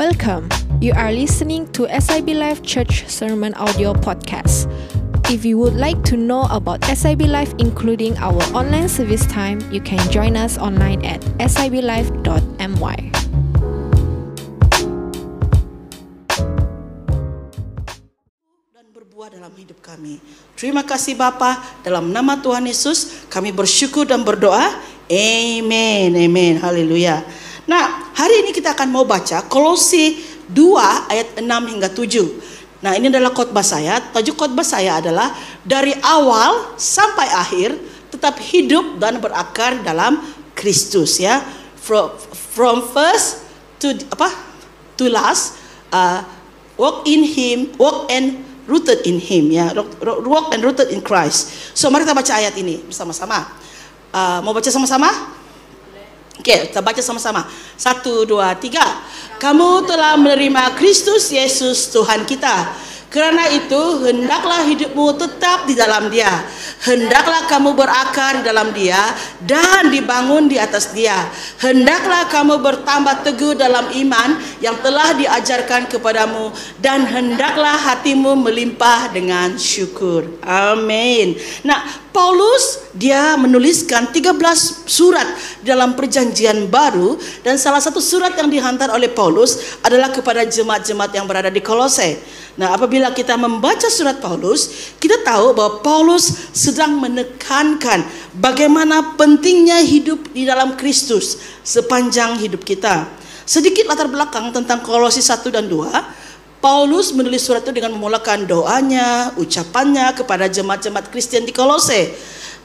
Welcome. You are listening to SIB Life Church Sermon Audio Podcast. If you would like to know about SIB Life, including our online service time, you can join us online at siblife.my. dan berbuah dalam hidup kami. Terima kasih Bapa, dalam nama Tuhan Yesus kami bersyukur dan berdoa. Amin. Amin. Haleluya. Nah, hari ini kita akan mau baca Kolose 2 ayat 6 hingga 7. Nah, ini adalah khotbah saya. Tajuk khotbah saya adalah dari awal sampai akhir tetap hidup dan berakar dalam Kristus ya. From from first to apa? To last uh, walk in him, walk and rooted in him ya, walk and rooted in Christ. So mari kita baca ayat ini bersama-sama. Uh, mau baca sama-sama? Oke, kita baca sama-sama. Satu, dua, tiga. Kamu telah menerima Kristus Yesus Tuhan kita. Karena itu, hendaklah hidupmu tetap di dalam dia. Hendaklah kamu berakar di dalam dia dan dibangun di atas dia. Hendaklah kamu bertambah teguh dalam iman yang telah diajarkan kepadamu. Dan hendaklah hatimu melimpah dengan syukur. Amin. Nah, Paulus dia menuliskan 13 surat dalam perjanjian baru dan salah satu surat yang dihantar oleh Paulus adalah kepada jemaat-jemaat yang berada di Kolose. Nah, apabila kita membaca surat Paulus, kita tahu bahwa Paulus sedang menekankan bagaimana pentingnya hidup di dalam Kristus sepanjang hidup kita. Sedikit latar belakang tentang Kolose 1 dan 2. Paulus menulis surat itu dengan memulakan doanya, ucapannya kepada jemaat-jemaat Kristen di Kolose.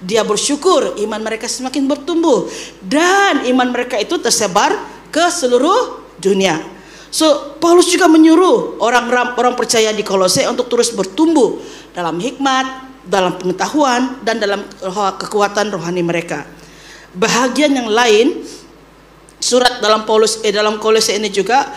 Dia bersyukur iman mereka semakin bertumbuh dan iman mereka itu tersebar ke seluruh dunia. So, Paulus juga menyuruh orang orang percaya di Kolose untuk terus bertumbuh dalam hikmat, dalam pengetahuan dan dalam kekuatan rohani mereka. Bahagian yang lain surat dalam Paulus eh dalam Kolose ini juga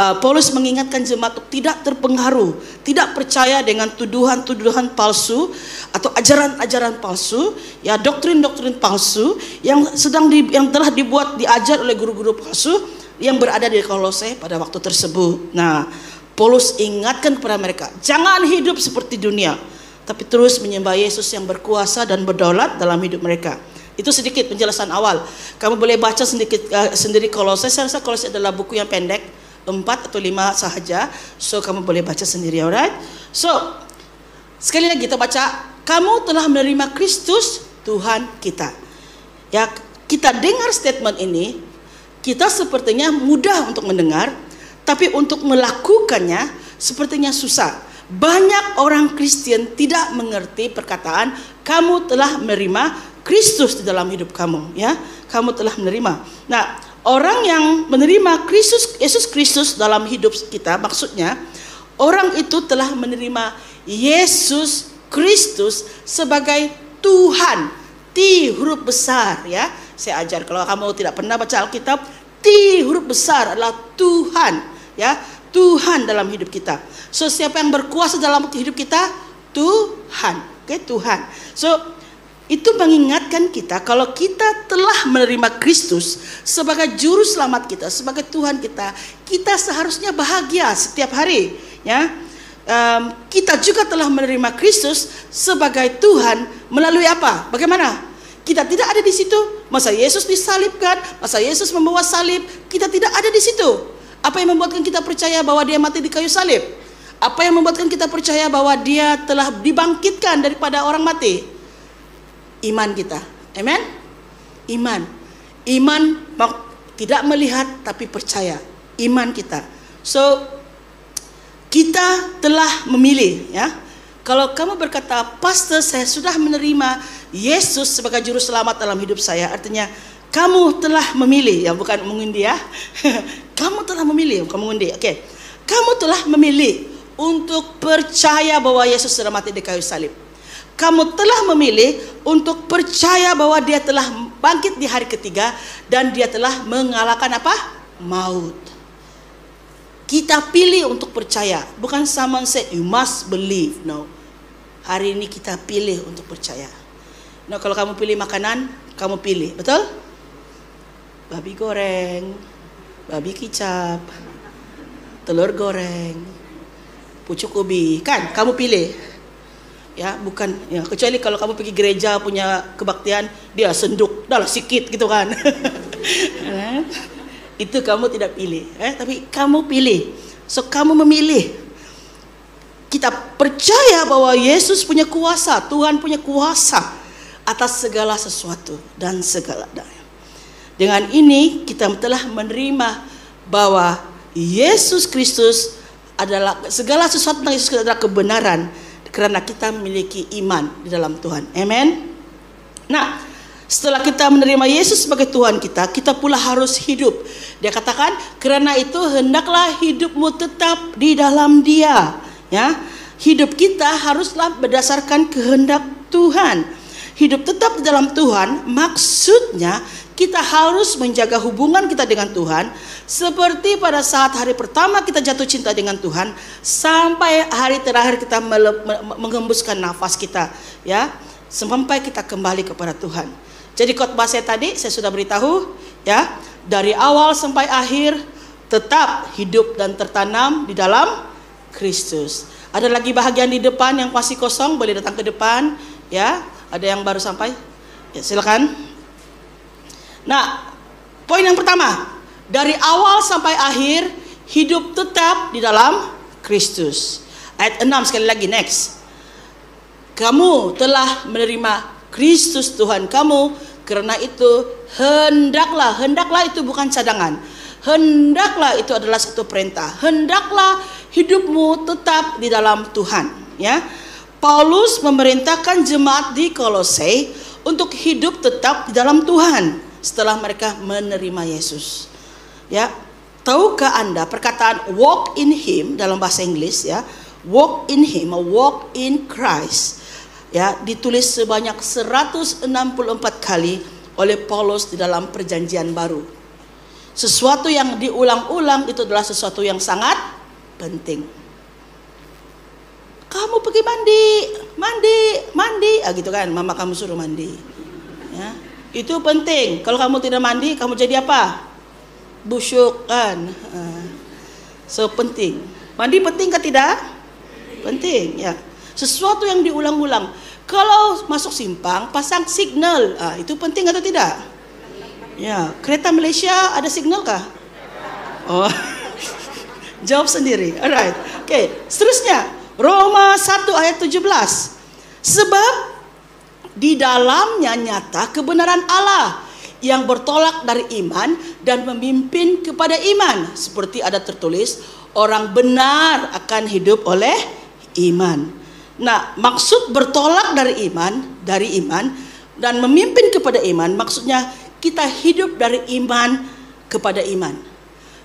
uh, Paulus mengingatkan jemaat untuk tidak terpengaruh, tidak percaya dengan tuduhan-tuduhan palsu atau ajaran-ajaran palsu, ya doktrin-doktrin palsu yang sedang di, yang telah dibuat diajar oleh guru-guru palsu yang berada di Kolose pada waktu tersebut. Nah, Paulus ingatkan kepada mereka, jangan hidup seperti dunia, tapi terus menyembah Yesus yang berkuasa dan berdaulat dalam hidup mereka. Itu sedikit penjelasan awal. Kamu boleh baca sedikit uh, sendiri Kolose. Saya rasa Kolose adalah buku yang pendek empat atau lima sahaja. So kamu boleh baca sendiri, alright? So sekali lagi kita baca, kamu telah menerima Kristus Tuhan kita. Ya kita dengar statement ini, kita sepertinya mudah untuk mendengar, tapi untuk melakukannya sepertinya susah. Banyak orang Kristen tidak mengerti perkataan kamu telah menerima Kristus di dalam hidup kamu, ya. Kamu telah menerima. Nah, orang yang menerima Kristus Yesus Kristus dalam hidup kita maksudnya orang itu telah menerima Yesus Kristus sebagai Tuhan. T huruf besar ya. Saya ajar kalau kamu tidak pernah baca Alkitab T huruf besar adalah Tuhan ya. Tuhan dalam hidup kita. So siapa yang berkuasa dalam hidup kita? Tuhan oke okay? Tuhan. So itu mengingatkan kita kalau kita telah menerima Kristus sebagai juru selamat kita, sebagai Tuhan kita, kita seharusnya bahagia setiap hari, ya. Um, kita juga telah menerima Kristus sebagai Tuhan melalui apa? Bagaimana? Kita tidak ada di situ. Masa Yesus disalibkan, masa Yesus membawa salib, kita tidak ada di situ. Apa yang membuatkan kita percaya bahwa dia mati di kayu salib? Apa yang membuatkan kita percaya bahwa dia telah dibangkitkan daripada orang mati? Iman kita. Amen? Iman. Iman tidak melihat tapi percaya. Iman kita. So kita telah memilih ya. Kalau kamu berkata, "Pastor, saya sudah menerima Yesus sebagai juru selamat dalam hidup saya." Artinya kamu telah memilih, ya bukan mengundi ya. kamu telah memilih, kamu mengundi. Oke. Okay. Kamu telah memilih untuk percaya bahwa Yesus sudah mati di kayu salib kamu telah memilih untuk percaya bahwa dia telah bangkit di hari ketiga dan dia telah mengalahkan apa? Maut. Kita pilih untuk percaya, bukan someone said you must believe. No. Hari ini kita pilih untuk percaya. Nah, kalau kamu pilih makanan, kamu pilih, betul? Babi goreng, babi kicap, telur goreng, pucuk ubi, kan? Kamu pilih. Ya, bukan ya kecuali kalau kamu pergi gereja punya kebaktian, dia senduk, dah lah sikit gitu kan. Eh, Itu kamu tidak pilih, eh tapi kamu pilih. So kamu memilih. Kita percaya bahwa Yesus punya kuasa, Tuhan punya kuasa atas segala sesuatu dan segala daya. Dengan ini kita telah menerima bahwa Yesus Kristus adalah segala sesuatu tentang Yesus adalah kebenaran karena kita memiliki iman di dalam Tuhan. Amen. Nah, setelah kita menerima Yesus sebagai Tuhan kita, kita pula harus hidup. Dia katakan, karena itu hendaklah hidupmu tetap di dalam Dia. Ya, hidup kita haruslah berdasarkan kehendak Tuhan. Hidup tetap di dalam Tuhan, maksudnya kita harus menjaga hubungan kita dengan Tuhan seperti pada saat hari pertama kita jatuh cinta dengan Tuhan sampai hari terakhir kita menghembuskan nafas kita ya sampai kita kembali kepada Tuhan. Jadi khotbah saya tadi saya sudah beritahu ya, dari awal sampai akhir tetap hidup dan tertanam di dalam Kristus. Ada lagi bahagian di depan yang masih kosong, boleh datang ke depan ya. Ada yang baru sampai? Ya, silakan. Nah, poin yang pertama, dari awal sampai akhir hidup tetap di dalam Kristus. Ayat 6 sekali lagi next. Kamu telah menerima Kristus Tuhan kamu karena itu hendaklah, hendaklah itu bukan cadangan. Hendaklah itu adalah satu perintah. Hendaklah hidupmu tetap di dalam Tuhan, ya. Paulus memerintahkan jemaat di Kolose untuk hidup tetap di dalam Tuhan setelah mereka menerima Yesus. Ya, tahukah Anda perkataan walk in him dalam bahasa Inggris ya? Walk in him, walk in Christ ya ditulis sebanyak 164 kali oleh Paulus di dalam perjanjian baru. Sesuatu yang diulang-ulang itu adalah sesuatu yang sangat penting. Kamu pergi mandi, mandi, mandi, ah gitu kan, mama kamu suruh mandi. Ya, itu penting. Kalau kamu tidak mandi, kamu jadi apa? Busuk kan. Ah. So penting. Mandi penting ke tidak? Penting ya. Sesuatu yang diulang-ulang. Kalau masuk simpang, pasang signal. Ah, itu penting atau tidak? Ya, kereta Malaysia ada signal kah? Oh. Jawab sendiri. Alright. Oke, okay. seterusnya. Roma 1 ayat 17. Sebab di dalamnya nyata kebenaran Allah yang bertolak dari iman dan memimpin kepada iman. Seperti ada tertulis, orang benar akan hidup oleh iman. Nah, maksud bertolak dari iman, dari iman dan memimpin kepada iman, maksudnya kita hidup dari iman kepada iman.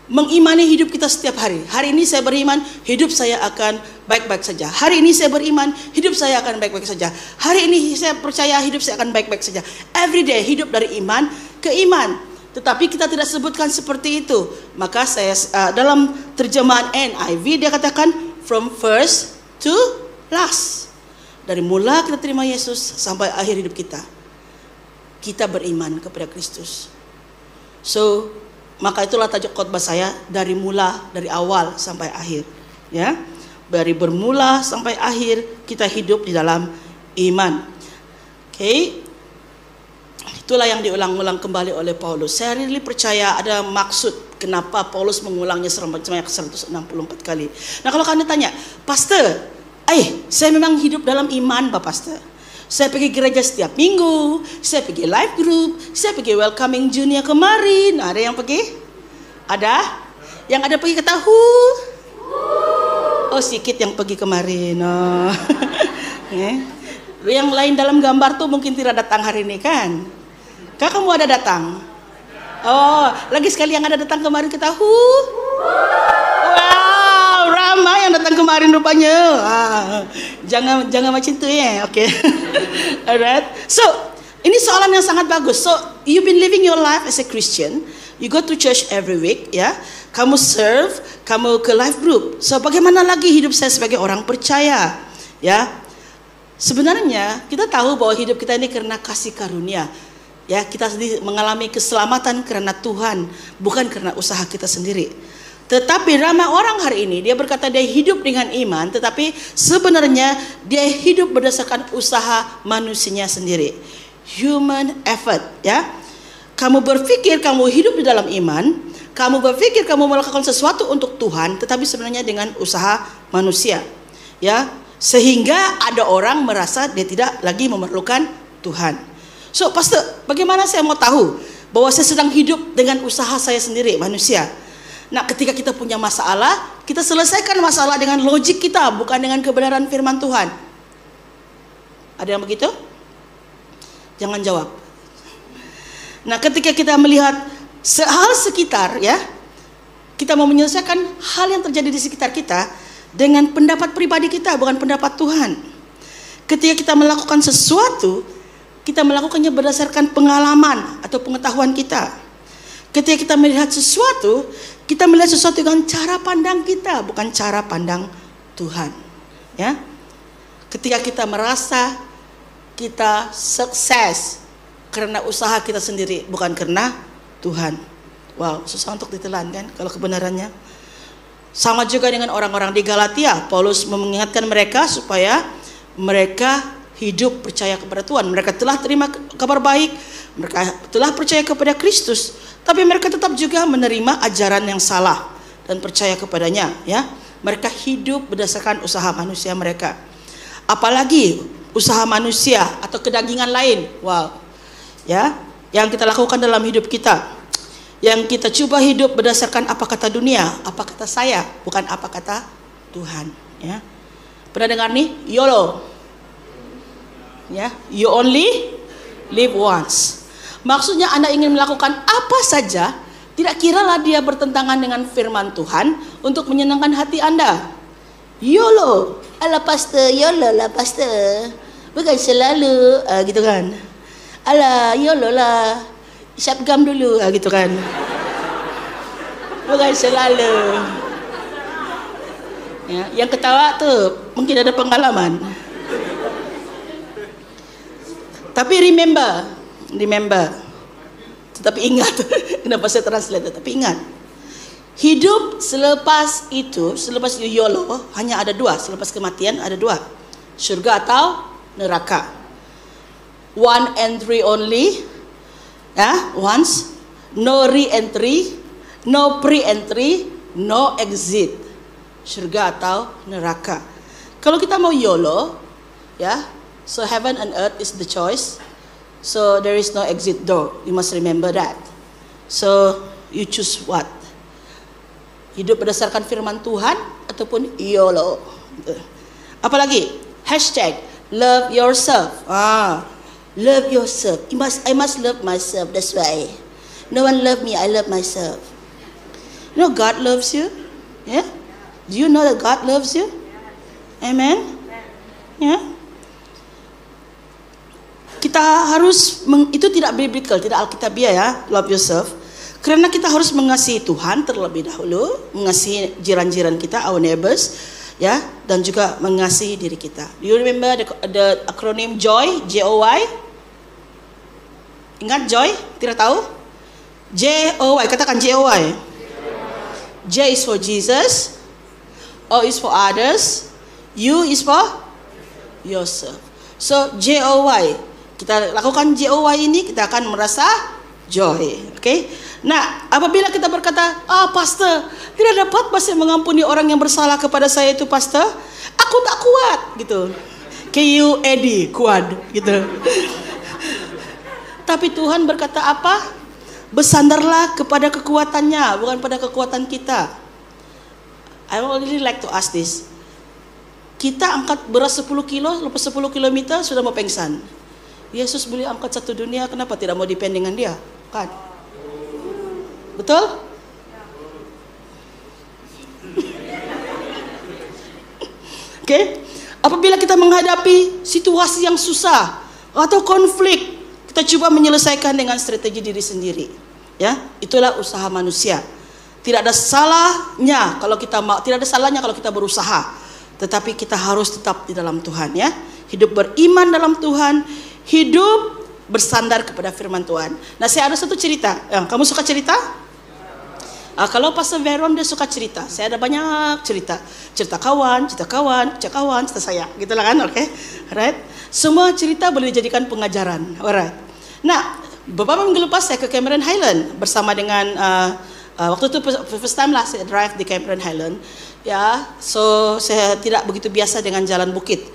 Mengimani hidup kita setiap hari. Hari ini saya beriman, hidup saya akan baik-baik saja. Hari ini saya beriman, hidup saya akan baik-baik saja. Hari ini saya percaya hidup saya akan baik-baik saja. Every day hidup dari iman ke iman. Tetapi kita tidak sebutkan seperti itu. Maka saya uh, dalam terjemahan NIV dia katakan from first to last. Dari mula kita terima Yesus sampai akhir hidup kita. Kita beriman kepada Kristus. So, maka itulah tajuk khotbah saya dari mula, dari awal sampai akhir. Ya, dari bermula sampai akhir kita hidup di dalam iman. Oke, okay. itulah yang diulang-ulang kembali oleh Paulus. Saya really percaya ada maksud kenapa Paulus mengulangnya sebanyak 164 kali. Nah kalau kalian tanya, Pastor, Eh, saya memang hidup dalam iman Bapak Pastor. Saya pergi gereja setiap minggu, saya pergi live group, saya pergi welcoming junior kemarin. Ada yang pergi? Ada? Yang ada pergi ke tahu? Oh, sedikit yang pergi kemarin. Oh. Eh? yang lain dalam gambar tuh mungkin tidak datang hari ini kan? Kak kamu ada datang? Oh, lagi sekali yang ada datang kemarin ke tahu? Ramai yang datang kemarin rupanya. Ah, jangan jangan macam itu ya. Oke. Okay. Alright. So, ini soalan yang sangat bagus. So, you've been living your life as a Christian. You go to church every week, ya. Kamu serve, kamu ke life group. So, bagaimana lagi hidup saya sebagai orang percaya? Ya. Sebenarnya kita tahu bahwa hidup kita ini karena kasih karunia. Ya, kita mengalami keselamatan karena Tuhan, bukan karena usaha kita sendiri. Tetapi ramai orang hari ini dia berkata dia hidup dengan iman, tetapi sebenarnya dia hidup berdasarkan usaha manusianya sendiri. Human effort, ya. Kamu berpikir kamu hidup di dalam iman, kamu berpikir kamu melakukan sesuatu untuk Tuhan, tetapi sebenarnya dengan usaha manusia. Ya, sehingga ada orang merasa dia tidak lagi memerlukan Tuhan. So, pastor, bagaimana saya mau tahu bahwa saya sedang hidup dengan usaha saya sendiri, manusia? Nah, ketika kita punya masalah, kita selesaikan masalah dengan logik kita, bukan dengan kebenaran firman Tuhan. Ada yang begitu? Jangan jawab. Nah, ketika kita melihat hal sekitar, ya, kita mau menyelesaikan hal yang terjadi di sekitar kita dengan pendapat pribadi kita, bukan pendapat Tuhan. Ketika kita melakukan sesuatu, kita melakukannya berdasarkan pengalaman atau pengetahuan kita. Ketika kita melihat sesuatu, kita melihat sesuatu dengan cara pandang kita, bukan cara pandang Tuhan. Ya. Ketika kita merasa kita sukses karena usaha kita sendiri, bukan karena Tuhan. Wow, susah untuk ditelan kan kalau kebenarannya. Sama juga dengan orang-orang di Galatia, Paulus mengingatkan mereka supaya mereka hidup percaya kepada Tuhan. Mereka telah terima kabar baik, mereka telah percaya kepada Kristus, tapi mereka tetap juga menerima ajaran yang salah dan percaya kepadanya, ya. Mereka hidup berdasarkan usaha manusia mereka. Apalagi usaha manusia atau kedagingan lain. Wow. Ya, yang kita lakukan dalam hidup kita. Yang kita coba hidup berdasarkan apa kata dunia, apa kata saya, bukan apa kata Tuhan, ya. Pernah dengar nih? YOLO. Ya, you only live once. Maksudnya Anda ingin melakukan apa saja, tidak kiralah dia bertentangan dengan firman Tuhan untuk menyenangkan hati Anda. YOLO, ala pastor, YOLO lah pastor. Bukan selalu, uh, gitu kan. Ala, YOLO lah. Syapgam dulu, uh, gitu kan. Bukan selalu. Ya, yang ketawa tuh mungkin ada pengalaman. Tapi remember, remember. Tetapi ingat, kenapa saya translate? Tapi ingat, hidup selepas itu, selepas YOLO, hanya ada dua. Selepas kematian ada dua. Surga atau neraka. One entry only. Ya, once. No re-entry. No pre-entry. No exit. Surga atau neraka. Kalau kita mau YOLO, ya, so heaven and earth is the choice. So there is no exit door. You must remember that. So you choose what? Hidup berdasarkan firman Tuhan ataupun YOLO. Apalagi hashtag love yourself. Ah, love yourself. You must, I must love myself. That's why. No one love me. I love myself. You know God loves you. Yeah. Do you know that God loves you? Amen. Yeah kita harus meng, itu tidak biblical, tidak alkitabiah ya, love yourself. Karena kita harus mengasihi Tuhan terlebih dahulu, mengasihi jiran-jiran kita, our neighbors, ya, dan juga mengasihi diri kita. Do you remember the, the acronym JOY, J O Y? Ingat Joy? Tidak tahu? J O Y, katakan J O Y. J is for Jesus, O is for others, U is for yourself. So J O Y kita lakukan JOY ini kita akan merasa joy. Oke. Okay? Nah, apabila kita berkata, "Ah, pastor, tidak dapat pastor mengampuni orang yang bersalah kepada saya itu, pastor. Aku tak kuat." gitu. KU Edi kuat gitu. Tapi Tuhan berkata apa? Bersandarlah kepada kekuatannya, bukan pada kekuatan kita. I really like to ask this. Kita angkat beras 10 kilo, lepas 10 kilometer sudah mau pengsan. Yesus boleh angkat satu dunia, kenapa tidak mau depend dengan dia? Kan? Betul? Oke, okay? apabila kita menghadapi situasi yang susah atau konflik, kita coba menyelesaikan dengan strategi diri sendiri. Ya, itulah usaha manusia. Tidak ada salahnya kalau kita mau, tidak ada salahnya kalau kita berusaha. Tetapi kita harus tetap di dalam Tuhan ya. Hidup beriman dalam Tuhan, hidup bersandar kepada firman Tuhan. Nah, saya ada satu cerita. Yang kamu suka cerita? Uh, kalau Pastor Veron dia suka cerita. Saya ada banyak cerita. Cerita kawan, cerita kawan, cerita kawan, cerita saya. Gitulah kan, oke? Okay? Right? Semua cerita boleh dijadikan pengajaran. Alright. Nah, beberapa minggu lepas saya ke Cameron Highland bersama dengan uh, uh, waktu itu first time lah saya drive di Cameron Highland. Ya, so saya tidak begitu biasa dengan jalan bukit.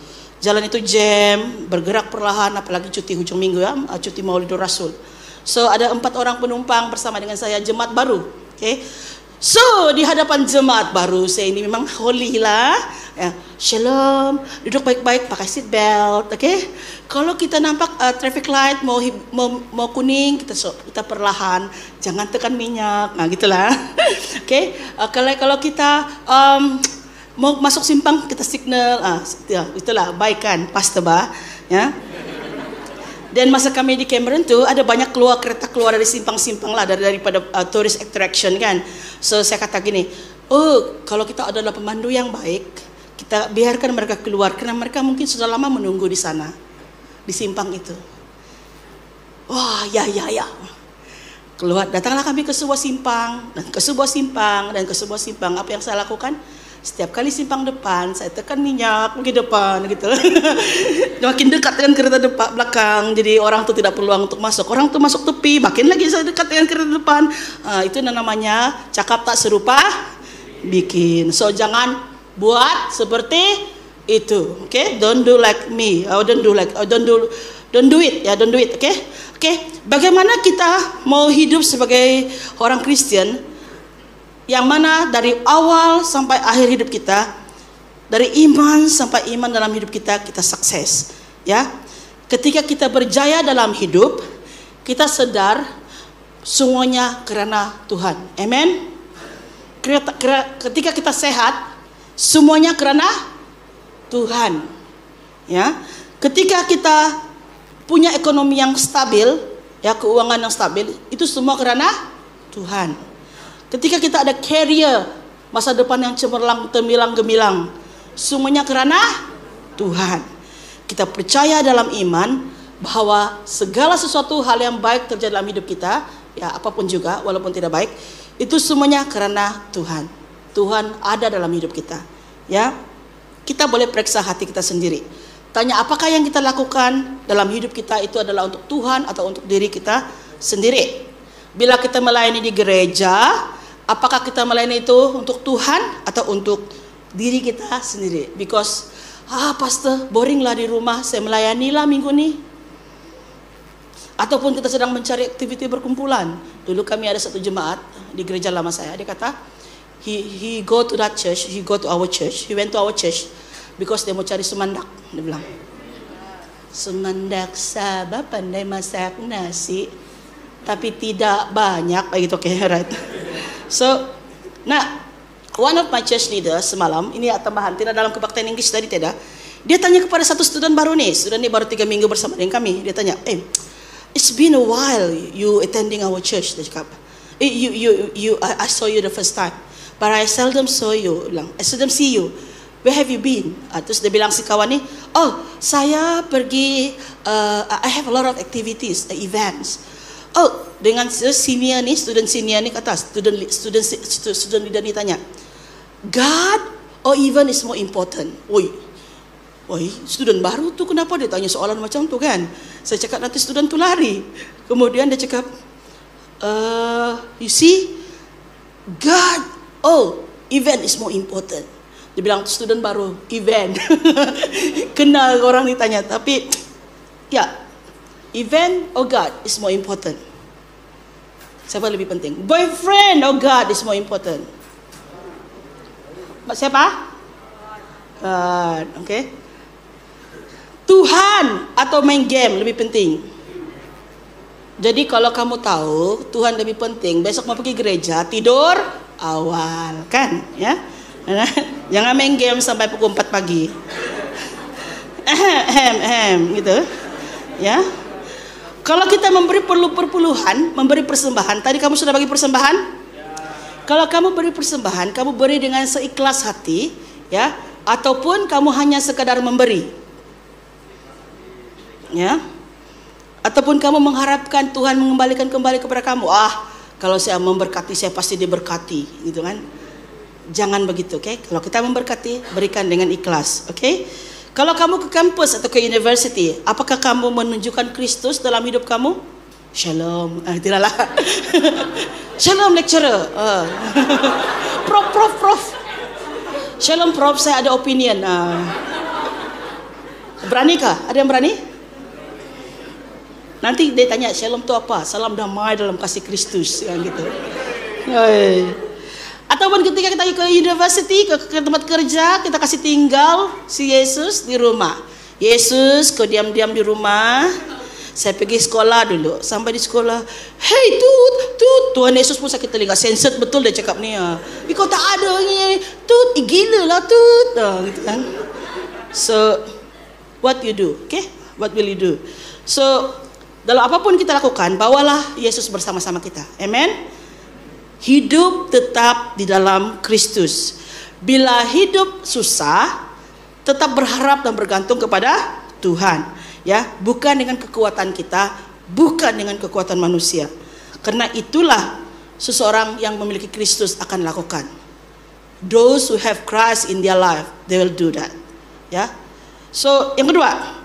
Jalan itu jam, bergerak perlahan, apalagi cuti hujung minggu ya, uh, cuti Maulidur Rasul. So ada empat orang penumpang bersama dengan saya jemaat baru. Okay. So di hadapan jemaat baru saya ini memang holy lah. Ya, shalom, duduk baik-baik, pakai seat belt, oke? Okay? Kalau kita nampak uh, traffic light mau, mau mau kuning, kita so, kita perlahan, jangan tekan minyak, nah gitulah, oke? Okay? Uh, kalau kalau kita um, mau masuk simpang kita signal. Ah ya, itulah baik kan pas teba ya. Dan masa kami di Cameron tuh ada banyak keluar kereta keluar dari simpang-simpang lah dari daripada uh, tourist attraction kan. So saya kata gini oh kalau kita adalah pemandu yang baik kita biarkan mereka keluar karena mereka mungkin sudah lama menunggu di sana di simpang itu. Wah ya ya ya. Keluar datanglah kami ke sebuah simpang dan ke sebuah simpang dan ke sebuah simpang. Apa yang saya lakukan setiap kali simpang depan saya tekan minyak ke depan gitu. Makin dekat dengan kereta depan belakang. Jadi orang tuh tidak peluang untuk masuk. Orang tuh masuk tepi makin lagi saya dekat dengan kereta depan. Uh, itu namanya cakap tak serupa bikin. So jangan buat seperti itu oke okay? don't do like me. Oh, don't do like oh, don't do don't do it. Ya don't do it oke okay? oke okay? bagaimana kita mau hidup sebagai orang Kristen yang mana dari awal sampai akhir hidup kita dari iman sampai iman dalam hidup kita kita sukses ya. Ketika kita berjaya dalam hidup kita sedar semuanya karena Tuhan. Amen? Ketika kita sehat semuanya karena Tuhan ya. Ketika kita punya ekonomi yang stabil ya keuangan yang stabil itu semua karena Tuhan Ketika kita ada carrier masa depan yang cemerlang, temilang, gemilang, semuanya karena Tuhan. Kita percaya dalam iman bahwa segala sesuatu hal yang baik terjadi dalam hidup kita, ya apa pun juga, walaupun tidak baik, itu semuanya karena Tuhan. Tuhan ada dalam hidup kita. Ya, kita boleh periksa hati kita sendiri. Tanya apakah yang kita lakukan dalam hidup kita itu adalah untuk Tuhan atau untuk diri kita sendiri. Bila kita melayani di gereja, apakah kita melayani itu untuk Tuhan atau untuk diri kita sendiri? Because ah pastor boring lah di rumah saya melayani lah minggu ini. Ataupun kita sedang mencari aktiviti berkumpulan. Dulu kami ada satu jemaat di gereja lama saya. Dia kata he he go to that church he go to our church he went to our church because dia mau cari semandak dia bilang. Semandak sabah pandai masak nasi tapi tidak banyak begitu okay, right So, nah, one of my church leaders semalam, ini tambahan, tidak dalam kebaktian Inggris tadi tidak. Dia tanya kepada satu student baru nih, student ini baru tiga minggu bersama dengan kami. Dia tanya, eh, it's been a while you attending our church. Dia cakap, eh, you, you, you, I, I saw you the first time, but I seldom saw you. Bilang, I seldom see you. Where have you been? Uh, terus dia bilang si kawan ni, oh, saya pergi, uh, I have a lot of activities, uh, events. Oh, dengan senior ni, student senior ni kata, student student student, leader ni tanya, God or even is more important? Oi, oi, student baru tu kenapa dia tanya soalan macam tu kan? Saya cakap nanti student tu lari. Kemudian dia cakap, uh, you see, God, oh, event is more important. Dia bilang student baru, event. Kenal orang ni tanya, tapi ya, Event or God is more important? Siapa lebih penting? Boyfriend or God is more important? Siapa? God, okay. Tuhan atau main game lebih penting? Jadi kalau kamu tahu Tuhan lebih penting, besok mau pergi gereja, tidur awal, kan? Ya. Jangan main game sampai pukul 4 pagi. Ehem, ehem, gitu. Ya. Kalau kita memberi perlu perpuluhan, memberi persembahan, tadi kamu sudah bagi persembahan? Kalau kamu beri persembahan, kamu beri dengan seikhlas hati, ya, ataupun kamu hanya sekadar memberi. Ya. Ataupun kamu mengharapkan Tuhan mengembalikan kembali kepada kamu. Ah, Kalau saya memberkati, saya pasti diberkati, gitu kan? Jangan begitu, oke? Okay? Kalau kita memberkati, berikan dengan ikhlas, oke? Okay? Kalau kamu ke kampus atau ke university, apakah kamu menunjukkan Kristus dalam hidup kamu? Shalom, ah, tidaklah. Shalom lecturer, uh. prof, prof, prof. Shalom prof, saya ada opinion. Uh. Berani kah? Ada yang berani? Nanti dia tanya shalom itu apa? Salam damai dalam kasih Kristus yang gitu. Hai. Ataupun ketika kita ke university, ke, ke tempat kerja, kita kasih tinggal si Yesus di rumah. Yesus, kau diam-diam di rumah. Saya pergi sekolah dulu. Sampai di sekolah, hey tut, tut. Tuhan Yesus pun sakit telinga. Senset betul dia cakap ni. Ya. Kau tak ada ni. Tut, eh, gila lah tut. Oh, gitu kan. So, what you do? Okay? What will you do? So, dalam apa pun kita lakukan, bawalah Yesus bersama-sama kita. Amen. Hidup tetap di dalam Kristus. Bila hidup susah, tetap berharap dan bergantung kepada Tuhan. Ya, bukan dengan kekuatan kita, bukan dengan kekuatan manusia. Karena itulah seseorang yang memiliki Kristus akan lakukan. Those who have Christ in their life, they will do that. Ya. So, yang kedua,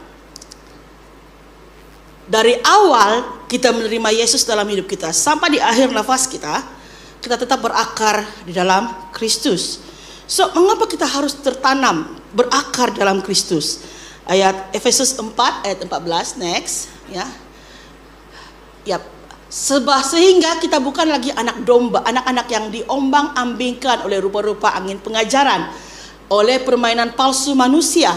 dari awal kita menerima Yesus dalam hidup kita sampai di akhir nafas kita, kita tetap berakar di dalam Kristus. So, mengapa kita harus tertanam, berakar dalam Kristus? Ayat Efesus 4 ayat 14 next, ya. Yap. Sebab sehingga kita bukan lagi anak domba, anak-anak yang diombang-ambingkan oleh rupa-rupa angin pengajaran, oleh permainan palsu manusia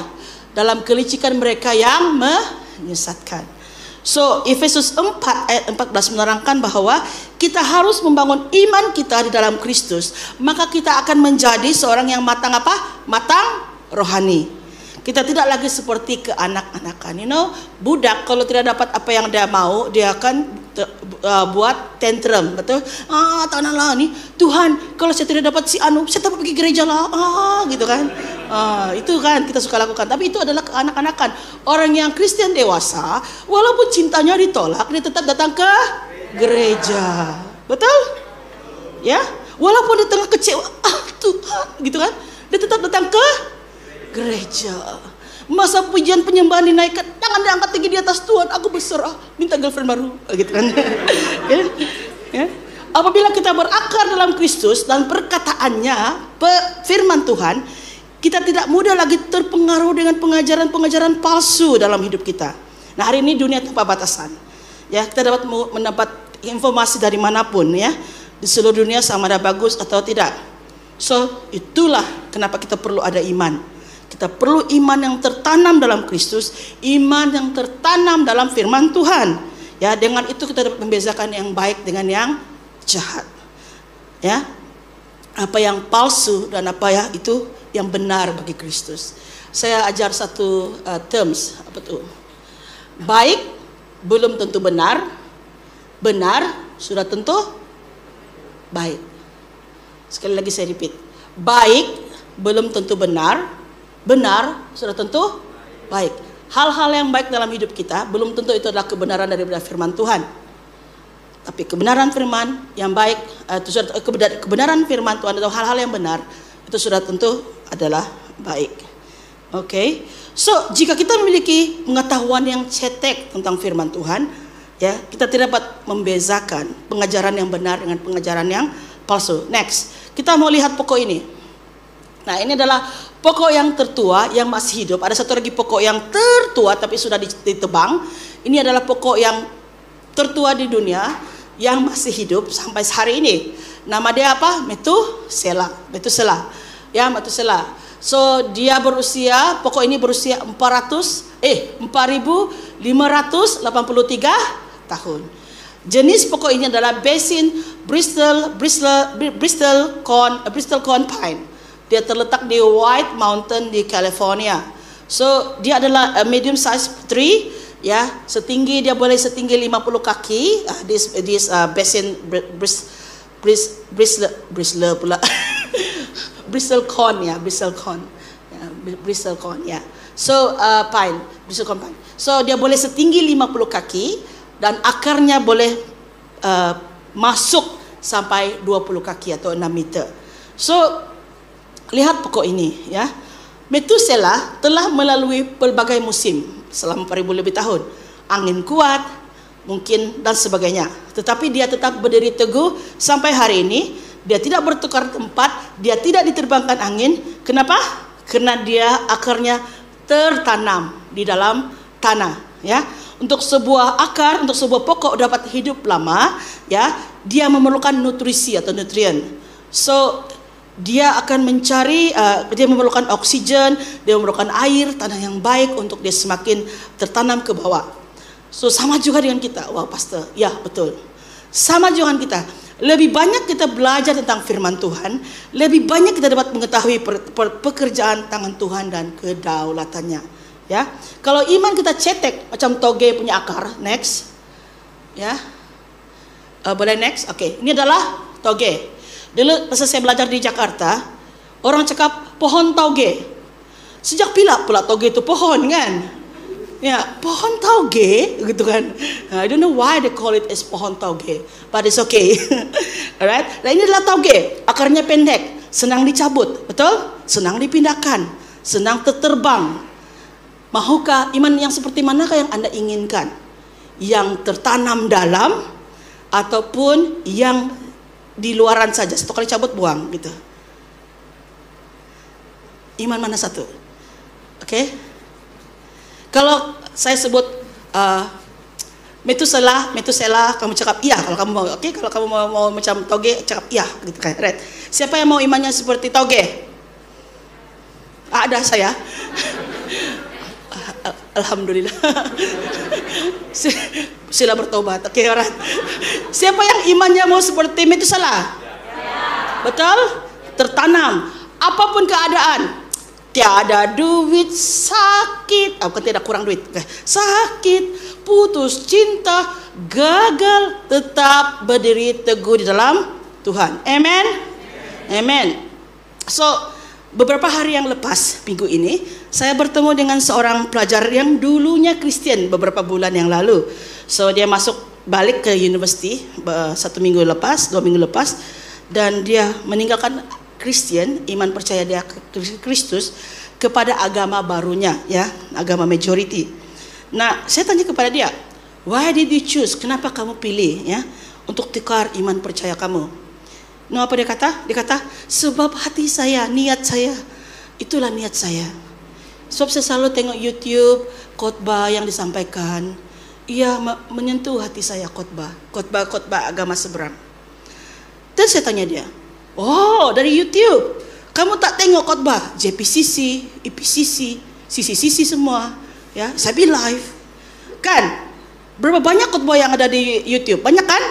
dalam kelicikan mereka yang menyesatkan. So Efesus 4 ayat 14 menerangkan bahwa kita harus membangun iman kita di dalam Kristus, maka kita akan menjadi seorang yang matang apa? Matang rohani. Kita tidak lagi seperti ke anak-anakan. You know, budak kalau tidak dapat apa yang dia mau, dia akan uh, buat tantrum, betul? Ah, tak nak lah ni. Tuhan, kalau saya tidak dapat si anu, saya tetap pergi gereja lah. Ah, gitu kan? Ah, itu kan kita suka lakukan. Tapi itu adalah anak-anakan. Orang yang Kristen dewasa, walaupun cintanya ditolak, dia tetap datang ke gereja. Betul? Ya? Walaupun di tengah kecewa, ah Tuhan, gitu kan? Dia tetap datang ke gereja. Masa pujian penyembahan dinaikkan, tangan diangkat tinggi di atas Tuhan, aku berserah, minta girlfriend baru, gitu kan. ya, ya. Apabila kita berakar dalam Kristus dan perkataannya, firman Tuhan, kita tidak mudah lagi terpengaruh dengan pengajaran-pengajaran palsu dalam hidup kita. Nah hari ini dunia tanpa batasan. Ya kita dapat mendapat informasi dari mana pun ya di seluruh dunia sama ada bagus atau tidak. So itulah kenapa kita perlu ada iman. Kita perlu iman yang tertanam dalam Kristus, iman yang tertanam dalam firman Tuhan. Ya, dengan itu kita dapat membezakan yang baik dengan yang jahat. Ya. Apa yang palsu dan apa ya itu yang benar bagi Kristus. Saya ajar satu uh, terms apa tuh? Baik belum tentu benar, benar sudah tentu baik. Sekali lagi saya repeat. Baik belum tentu benar, benar sudah tentu baik. Hal-hal yang baik dalam hidup kita belum tentu itu adalah kebenaran daripada firman Tuhan. Tapi kebenaran firman yang baik eh, itu sudah kebenaran firman Tuhan atau hal-hal yang benar itu sudah tentu adalah baik. Oke. Okay? So, jika kita memiliki pengetahuan yang cetek tentang firman Tuhan, ya, kita tidak dapat membezakan pengajaran yang benar dengan pengajaran yang palsu. Next, kita mau lihat pokok ini. Nah, ini adalah Pokok yang tertua yang masih hidup, ada satu lagi pokok yang tertua tapi sudah ditebang. Ini adalah pokok yang tertua di dunia yang masih hidup sampai hari ini. Nama dia apa? Metusela. Metusela. Ya, Metusela. So dia berusia, pokok ini berusia 400 eh 4583 tahun. Jenis pokok ini adalah Basin Bristol Bristol Bristol Corn Bristol Corn Pine. Dia terletak di White Mountain di California. So dia adalah a medium size tree ya, setinggi dia boleh setinggi 50 kaki. Uh, this this uh, basin bris bris bristle bristle pula. Bristol corn ya, Bristol corn. Ya, Bristol corn ya. So uh, pine, Bristol corn pine. So dia boleh setinggi 50 kaki dan akarnya boleh uh, masuk sampai 20 kaki atau 6 meter. So, lihat pokok ini ya. Metusela telah melalui pelbagai musim selama 4000 lebih tahun. Angin kuat, mungkin dan sebagainya. Tetapi dia tetap berdiri teguh sampai hari ini. Dia tidak bertukar tempat, dia tidak diterbangkan angin. Kenapa? Karena dia akarnya tertanam di dalam tanah, ya. Untuk sebuah akar, untuk sebuah pokok dapat hidup lama, ya, dia memerlukan nutrisi atau nutrien. So dia akan mencari, uh, dia memerlukan oksigen, dia memerlukan air, tanah yang baik untuk dia semakin tertanam ke bawah. So sama juga dengan kita, wah pastor, ya betul. Sama juga dengan kita. Lebih banyak kita belajar tentang firman Tuhan, lebih banyak kita dapat mengetahui per, per, pekerjaan tangan Tuhan dan kedaulatannya. Ya, kalau iman kita cetek macam toge punya akar, next, ya, uh, boleh next, oke. Okay. Ini adalah toge. Dulu pas saya belajar di Jakarta, orang cakap pohon tauge. Sejak bila pula tauge itu pohon kan? Ya, pohon tauge gitu kan. I don't know why they call it as pohon tauge, but it's okay. Alright. Nah ini adalah tauge, akarnya pendek, senang dicabut, betul? Senang dipindahkan, senang terbang. Mahukah iman yang seperti manakah yang Anda inginkan? Yang tertanam dalam ataupun yang di luaran saja satu kali cabut buang gitu iman mana satu oke okay? kalau saya sebut uh, Metusela, Metusela, kamu cakap iya kalau kamu mau. Oke, okay? kalau kamu mau, mau macam toge, cakap iya gitu kan. Right. Siapa yang mau imannya seperti toge? Ada saya. Alhamdulillah. Sila bertobat. Oke, okay, orang. Siapa yang imannya mau seperti itu salah? Betul? Tertanam. Apa pun keadaan. Tiada duit, sakit. Oh, kan tidak kurang duit. Sakit, putus cinta, gagal. Tetap berdiri teguh di dalam Tuhan. Amen. Amen. So, beberapa hari yang lepas minggu ini saya bertemu dengan seorang pelajar yang dulunya Kristen beberapa bulan yang lalu. So dia masuk balik ke university satu minggu lepas, dua minggu lepas dan dia meninggalkan Kristen, iman percaya dia Kristus kepada agama barunya ya, agama majority. Nah, saya tanya kepada dia, why did you choose? Kenapa kamu pilih ya untuk tukar iman percaya kamu? Nah apa dia kata? Dia kata sebab hati saya, niat saya, itulah niat saya. Sebab saya selalu tengok YouTube khotbah yang disampaikan, ia menyentuh hati saya khotbah, khotbah-khotbah agama seberang. Dan saya tanya dia, oh dari YouTube, kamu tak tengok khotbah JPCC, IPCC, CCCC semua, ya, saya be live, kan? Berapa banyak khotbah yang ada di YouTube? Banyak kan?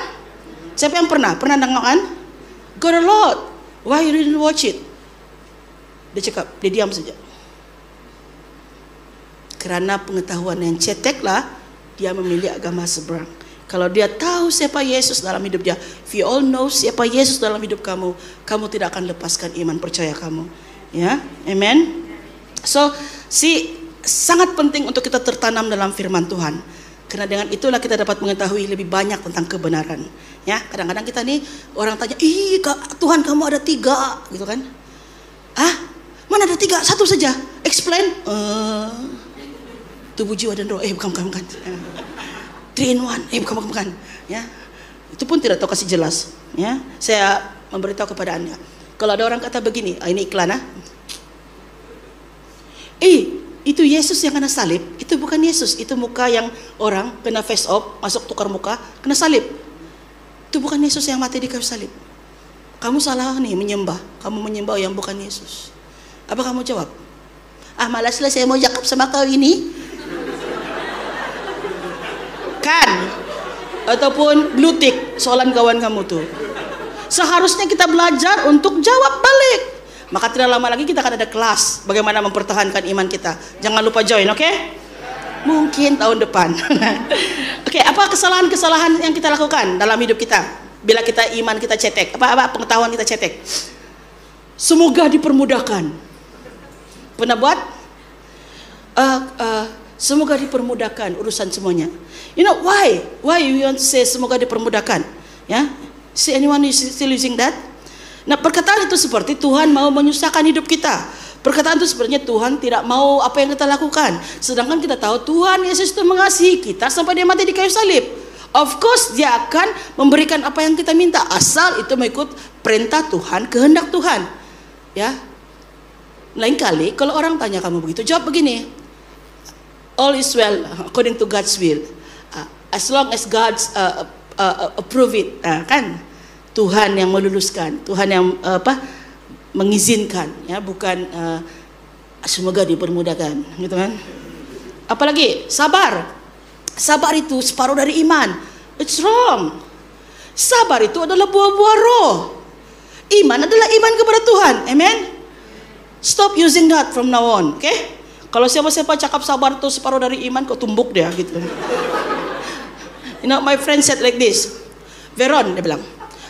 Siapa yang pernah? Pernah tengok kan? Got a lot. Why you didn't watch it? Dia cakap, dia diam saja. Kerana pengetahuan yang ceteklah, dia memilih agama seberang. Kalau dia tahu siapa Yesus dalam hidup dia, if you all know siapa Yesus dalam hidup kamu, kamu tidak akan lepaskan iman percaya kamu. Ya, amen. So, si sangat penting untuk kita tertanam dalam firman Tuhan. Karena dengan itulah kita dapat mengetahui lebih banyak tentang kebenaran. Ya, kadang-kadang kita nih orang tanya, ih Tuhan kamu ada tiga, gitu kan? Ah, mana ada tiga? Satu saja. Explain. Uh, tubuh jiwa dan roh. Eh bukan bukan bukan. Three in one. Eh bukan bukan bukan. Ya, itu pun tidak tahu kasih jelas. Ya, saya memberitahu kepada anda. Kalau ada orang kata begini, ah, ini iklan ah. Eh, itu Yesus yang kena salib, itu bukan Yesus, itu muka yang orang kena face off, masuk tukar muka, kena salib. Itu bukan Yesus yang mati di kayu salib. Kamu salah nih menyembah, kamu menyembah yang bukan Yesus. Apa kamu jawab? Ah malaslah saya mau jakap sama kau ini. Kan? Ataupun blutik soalan kawan kamu tuh. Seharusnya kita belajar untuk jawab balik. Maka tidak lama lagi kita akan ada kelas bagaimana mempertahankan iman kita. Jangan lupa join, oke? Okay? Mungkin tahun depan. oke, okay, apa kesalahan-kesalahan yang kita lakukan dalam hidup kita? Bila kita iman kita cetek, apa apa pengetahuan kita cetek? Semoga dipermudahkan. Pernah buat? Uh, uh, semoga dipermudahkan urusan semuanya. You know why? Why you want to say semoga dipermudahkan? Ya, See anyone is still using that? Nah perkataan itu seperti Tuhan mau menyusahkan hidup kita. Perkataan itu sebenarnya Tuhan tidak mau apa yang kita lakukan. Sedangkan kita tahu Tuhan Yesus itu mengasihi kita sampai dia mati di kayu salib. Of course dia akan memberikan apa yang kita minta asal itu mengikut perintah Tuhan, kehendak Tuhan. Ya. Lain kali kalau orang tanya kamu begitu, jawab begini. All is well according to God's will. Uh, as long as God's uh, uh, uh, approve it, uh, kan? Tuhan yang meluluskan, Tuhan yang uh, apa? Mengizinkan, ya, bukan uh, semoga dipermudahkan, gitu kan? Apalagi sabar. Sabar itu separuh dari iman. It's wrong. Sabar itu adalah buah-buah roh. Iman adalah iman kepada Tuhan. Amen. Stop using that from now on, oke? Okay? Kalau siapa-siapa cakap sabar itu separuh dari iman, kok tumbuk dia gitu. You know, my friend said like this. Veron, dia bilang,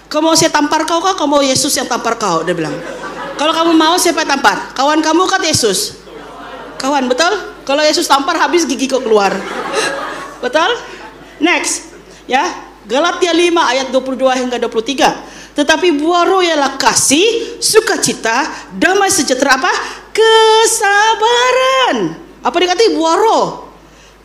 kamu mau saya tampar kau kah? Kamu mau Yesus yang tampar kau? Dia bilang. Kalau kamu mau siapa yang tampar? Kawan kamu kan Yesus? Kawan, betul? Kalau Yesus tampar habis gigi kau keluar. betul? Next. Ya, Galatia 5 ayat 22 hingga 23. Tetapi buah roh ialah kasih, sukacita, damai sejahtera apa? Kesabaran. Apa dikatakan buah roh?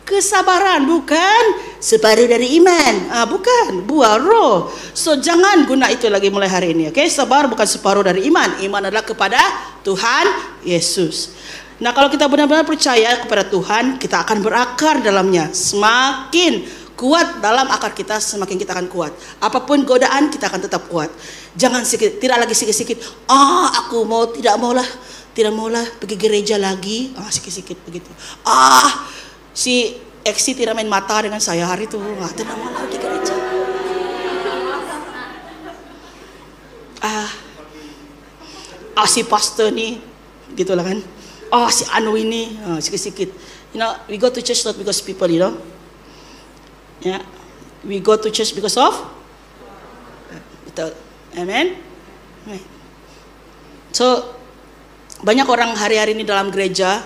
Kesabaran bukan separuh dari iman. Ah, bukan buah roh. So jangan guna itu lagi mulai hari ini. Oke, sabar bukan separuh dari iman. Iman adalah kepada Tuhan Yesus. Nah, kalau kita benar-benar percaya kepada Tuhan, kita akan berakar dalamnya. Semakin kuat dalam akar kita, semakin kita akan kuat. Apa pun godaan, kita akan tetap kuat. Jangan sedikit, tidak lagi sikit-sikit. Ah, aku mau tidak maulah, tidak maulah pergi gereja lagi. Ah, sikit-sikit begitu. Ah, si Eksi tidak main mata dengan saya hari itu. Ah, tidak mau lagi gereja. Ah, ah si pastor nih, gitulah kan. Oh si Anu ini, ah, sikit-sikit. You know, we go to church not because people, you know. Yeah. we go to church because of betul, amen. So banyak orang hari-hari ini dalam gereja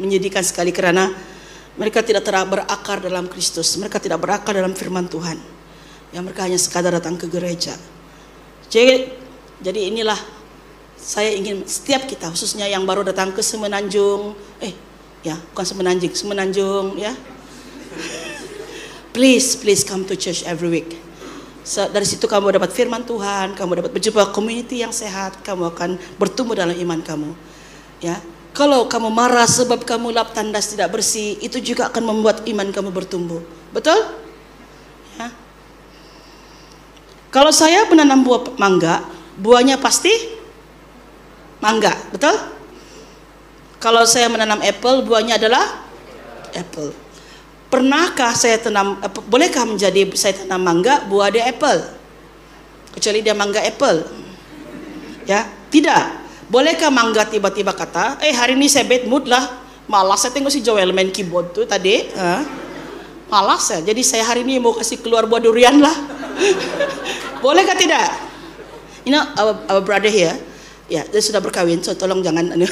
menyedihkan sekali karena mereka tidak berakar dalam Kristus. Mereka tidak berakar dalam firman Tuhan. Yang mereka hanya sekadar datang ke gereja. Jadi, jadi inilah saya ingin setiap kita khususnya yang baru datang ke Semenanjung, eh ya bukan Semenanjung, Semenanjung ya. Please, please come to church every week. So, dari situ kamu dapat firman Tuhan, kamu dapat berjumpa community yang sehat, kamu akan bertumbuh dalam iman kamu. Ya, kalau kamu marah sebab kamu lap tandas tidak bersih, itu juga akan membuat iman kamu bertumbuh. Betul? Ya. Kalau saya menanam buah mangga, buahnya pasti mangga, betul? Kalau saya menanam apple, buahnya adalah apple. Pernahkah saya tanam, eh, bolehkah menjadi saya tanam mangga, buah dia apple? Kecuali dia mangga apple. Ya, tidak. Bolehkah mangga tiba-tiba kata, eh hari ini saya bad mood lah, malas saya tengok si Joel main keyboard tuh tadi, ha? malas ya, jadi saya hari ini mau kasih keluar buah durian lah. Bolehkah tidak? You know, our, our brother here, ya dia sudah berkawin, so tolong jangan. Anu.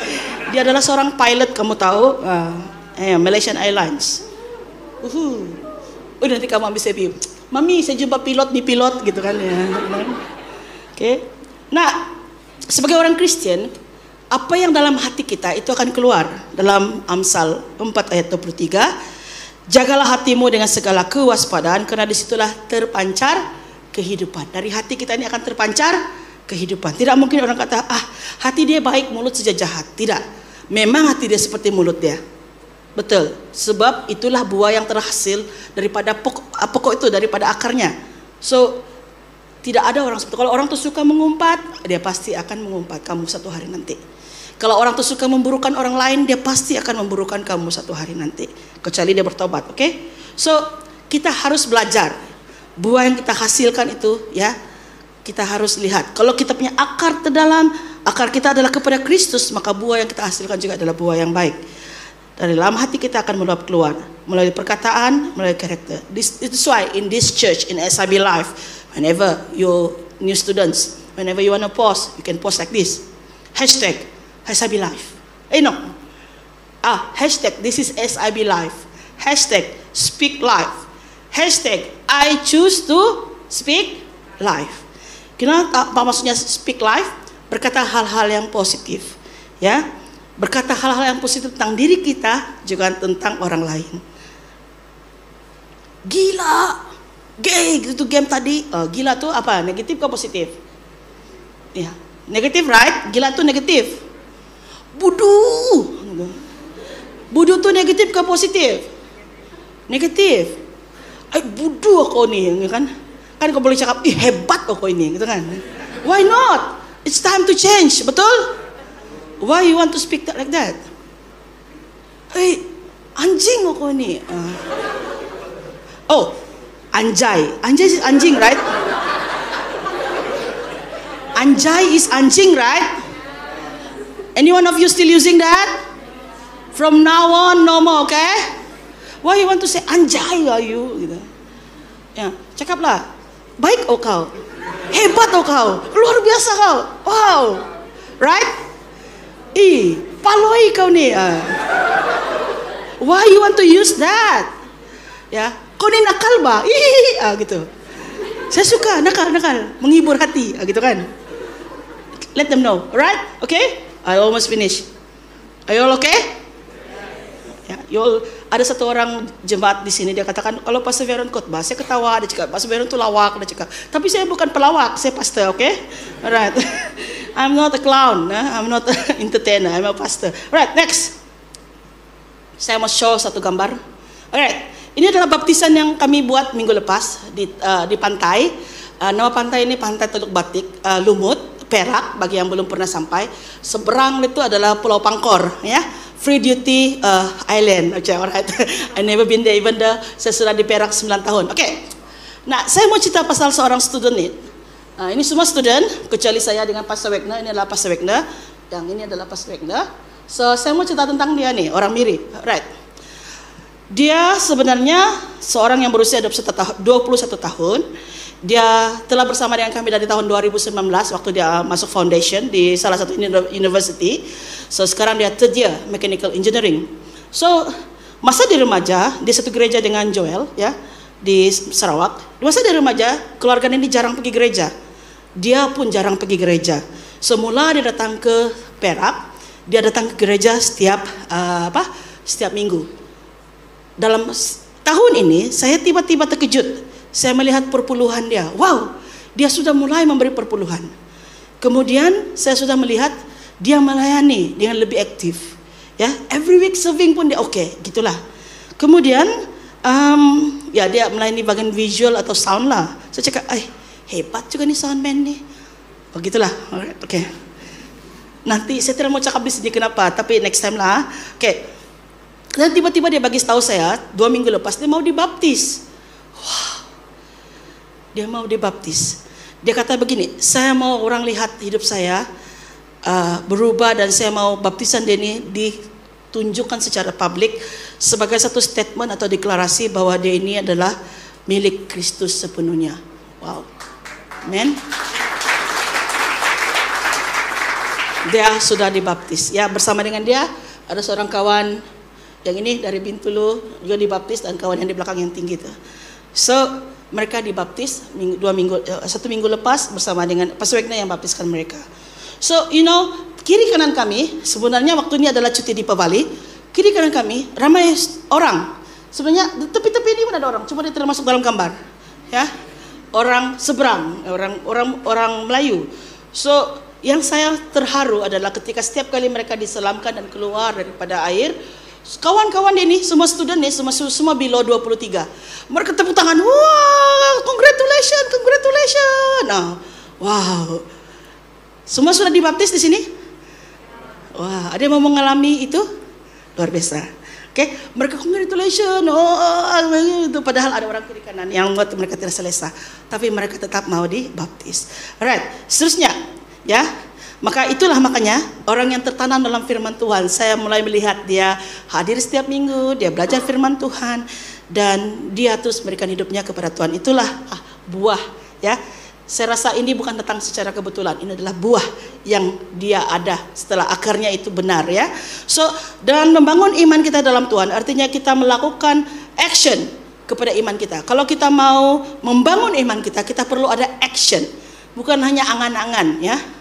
dia adalah seorang pilot, kamu tahu, uh, eh, Malaysian Airlines. Uhuh. Udah nanti kamu ambil saya Mami, saya jumpa pilot nih pilot gitu kan ya. Oke. Okay. Nah, sebagai orang Kristen, apa yang dalam hati kita itu akan keluar dalam Amsal 4 ayat 23. Jagalah hatimu dengan segala kewaspadaan karena di situlah terpancar kehidupan. Dari hati kita ini akan terpancar kehidupan. Tidak mungkin orang kata, ah hati dia baik, mulut saja jahat. Tidak. Memang hati dia seperti mulut dia. Betul. Sebab itulah buah yang terhasil daripada pokok, pokok itu, daripada akarnya. So, tidak ada orang seperti kalau orang tuh suka mengumpat, dia pasti akan mengumpat kamu satu hari nanti. Kalau orang tuh suka memburukan orang lain, dia pasti akan memburukan kamu satu hari nanti. Kecuali dia bertobat, oke? Okay? So, kita harus belajar. Buah yang kita hasilkan itu, ya, kita harus lihat. Kalau kita punya akar terdalam, akar kita adalah kepada Kristus, maka buah yang kita hasilkan juga adalah buah yang baik. Dari dalam hati kita akan meluap keluar melalui perkataan, melalui karakter. This, is why in this church, in SIB Life, Whenever you new students, whenever you want to post, you can post like this. Hashtag SIB Life. Eh no. Ah, hashtag this is SIB Life. Hashtag speak life. Hashtag I choose to speak life. Kenapa apa maksudnya speak life? Berkata hal-hal yang positif, ya. Berkata hal-hal yang positif tentang diri kita juga tentang orang lain. Gila, gay gitu game tadi. Oh, gila tuh apa? Negatif ke positif? Ya, negatif right? Gila tuh negatif. Budu. Budu tuh negatif ke positif? Negatif. Ay, budu aku nih, ya kan? Kan kau boleh cakap, ih hebat aku ini, gitu kan? Why not? It's time to change, betul? Why you want to speak that like that? Hey, anjing aku ini. Uh. Oh, anjay. Anjay is anjing, right? Anjay is anjing, right? Any one of you still using that? From now on, no more, okay? Why you want to say anjay are you? Gitu. Ya, cakaplah. Baik oh kau. Hebat oh kau. Luar biasa kau. Wow. Right? Ih, paloi kau nih. Uh. Why you want to use that? Ya, kau ni nakal ba? Ah, gitu. Saya suka nakal nakal, menghibur hati, ah, gitu kan? Let them know, right? Okay? I almost finish. Are you all okay? Ya, you all, ada satu orang jemaat di sini dia katakan kalau Pastor Veron khotbah saya ketawa dia cakap Pastor Veron itu lawak dia cakap tapi saya bukan pelawak saya pastor oke okay? alright I'm not a clown nah? I'm not an entertainer I'm a pastor alright next saya mau show satu gambar alright ini adalah baptisan yang kami buat minggu lepas di uh, di pantai uh, nama pantai ini pantai Teluk Batik uh, Lumut Perak bagi yang belum pernah sampai seberang itu adalah Pulau Pangkor ya free duty uh, island. Okay, alright. I never been there even though saya sudah di Perak 9 tahun. Oke. Okay. Nah, saya mau cerita pasal seorang student ini. Uh, ini semua student, kecuali saya dengan Pastor Wegner. Ini adalah Pastor Wegner. Yang ini adalah Pastor Wegner. So, saya mau cerita tentang dia nih, orang mirip. Right. Dia sebenarnya seorang yang berusia 21 tahun. Dia telah bersama dengan kami dari tahun 2019 waktu dia masuk foundation di salah satu university. So sekarang dia third year mechanical engineering. So masa di remaja di satu gereja dengan Joel ya di Sarawak. Masa di remaja keluarga ini jarang pergi gereja. Dia pun jarang pergi gereja. Semula dia datang ke Perak, dia datang ke gereja setiap uh, apa? Setiap minggu. Dalam tahun ini saya tiba-tiba terkejut saya melihat perpuluhan dia. Wow, dia sudah mulai memberi perpuluhan. Kemudian saya sudah melihat dia melayani dengan lebih aktif. Ya, every week serving pun dia oke, okay, gitulah. Kemudian um, ya dia melayani bagian visual atau sound lah. Saya cakap, eh hebat juga nih soundman nih. Oh oke. Okay. Nanti saya tidak mau cakap di sini kenapa, tapi next time lah. Oke. Okay. Dan tiba-tiba dia bagi tahu saya dua minggu lepas dia mau dibaptis. Wow, dia mau dibaptis. Dia kata begini, saya mau orang lihat hidup saya uh, berubah dan saya mau baptisan dia ini ditunjukkan secara publik sebagai satu statement atau deklarasi bahwa dia ini adalah milik Kristus sepenuhnya. Wow. Amen. Dia sudah dibaptis. Ya, bersama dengan dia ada seorang kawan yang ini dari Bintulu juga dibaptis dan kawan yang di belakang yang tinggi itu. So, mereka dibaptis minggu, dua minggu eh, satu minggu lepas bersama dengan Pastor yang baptiskan mereka. So you know kiri kanan kami sebenarnya waktu ini adalah cuti di Pebali kiri kanan kami ramai orang sebenarnya tepi-tepi ini mana ada orang cuma dia termasuk dalam gambar ya orang seberang orang orang orang Melayu. So yang saya terharu adalah ketika setiap kali mereka diselamkan dan keluar daripada air Kawan-kawan ini semua student nih semua semua below 23. Mereka tepuk tangan. Wah, congratulations, congratulations. Nah, wow. Semua sudah dibaptis di sini? Wah, ada yang mau mengalami itu? Luar biasa. Oke, okay? mereka congratulations. Oh, itu padahal ada orang kiri kanan yang buat mereka tidak selesai, tapi mereka tetap mau dibaptis. Alright, seterusnya ya. Maka itulah makanya orang yang tertanam dalam firman Tuhan, saya mulai melihat dia hadir setiap minggu, dia belajar firman Tuhan dan dia terus memberikan hidupnya kepada Tuhan. Itulah ah, buah ya. Saya rasa ini bukan datang secara kebetulan, ini adalah buah yang dia ada setelah akarnya itu benar ya. So, dan membangun iman kita dalam Tuhan artinya kita melakukan action kepada iman kita. Kalau kita mau membangun iman kita, kita perlu ada action, bukan hanya angan-angan ya.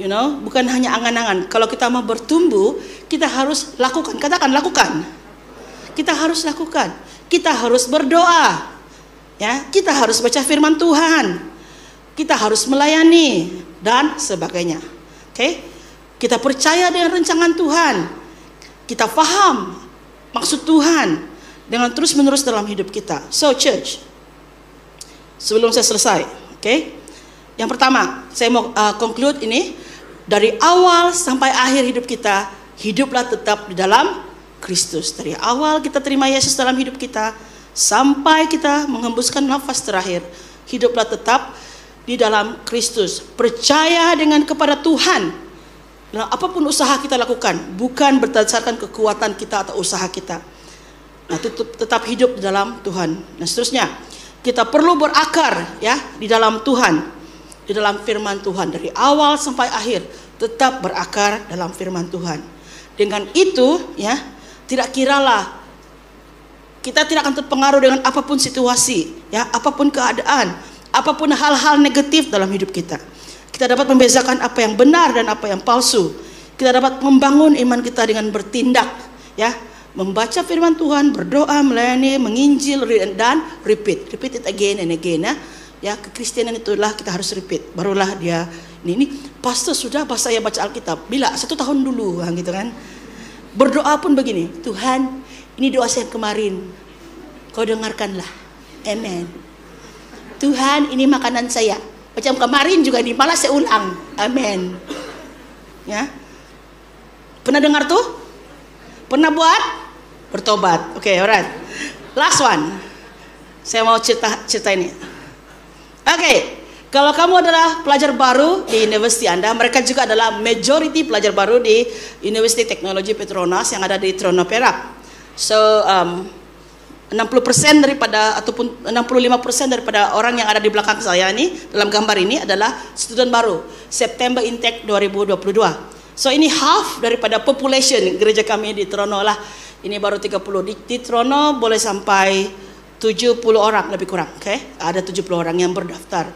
You know, bukan hanya angan-angan. Kalau kita mau bertumbuh, kita harus lakukan. Katakan lakukan. Kita harus lakukan. Kita harus berdoa. Ya, kita harus baca firman Tuhan. Kita harus melayani dan sebagainya. Oke? Okay? Kita percaya dengan rencangan Tuhan. Kita paham maksud Tuhan dengan terus-menerus dalam hidup kita. So church, sebelum saya selesai, oke? Okay? Yang pertama, saya mau uh, conclude ini dari awal sampai akhir hidup kita, hiduplah tetap di dalam Kristus. Dari awal kita terima Yesus dalam hidup kita sampai kita menghembuskan nafas terakhir, hiduplah tetap di dalam Kristus. Percaya dengan kepada Tuhan. Nah, apa pun usaha kita lakukan, bukan berdasarkan kekuatan kita atau usaha kita Nah, tetap, tetap hidup di dalam Tuhan. Dan seterusnya, kita perlu berakar ya di dalam Tuhan, di dalam firman Tuhan dari awal sampai akhir tetap berakar dalam firman Tuhan. Dengan itu ya, tidak kiralah kita tidak akan terpengaruh dengan apa pun situasi, ya, apa pun keadaan, apa pun hal-hal negatif dalam hidup kita. Kita dapat membezakan apa yang benar dan apa yang palsu. Kita dapat membangun iman kita dengan bertindak, ya, membaca firman Tuhan, berdoa, melayani, menginjil, dan repeat. Repeat it again and again ya. Ya, kekristenan itulah kita harus repeat. Barulah dia ini, ini pastor sudah pas saya baca Alkitab. Bila satu tahun dulu gitu kan. Berdoa pun begini, Tuhan, ini doa saya kemarin. Kau dengarkanlah. Amen. Tuhan, ini makanan saya. Macam kemarin juga ini malah saya ulang. Amin. Ya. Pernah dengar tuh? Pernah buat? Bertobat. Oke, okay, alright. Last one. Saya mau cerita cerita ini. Oke, okay. kalau kamu adalah pelajar baru di universiti Anda, mereka juga adalah majority pelajar baru di University Teknologi Petronas yang ada di Trono Perak. So, um, 60% daripada ataupun 65% daripada orang yang ada di belakang saya ini dalam gambar ini adalah student baru September intake 2022. So ini half daripada population gereja kami di Trono lah. Ini baru 30. Di, di Trono boleh sampai 70 orang lebih kurang. Okay? Ada 70 orang yang berdaftar.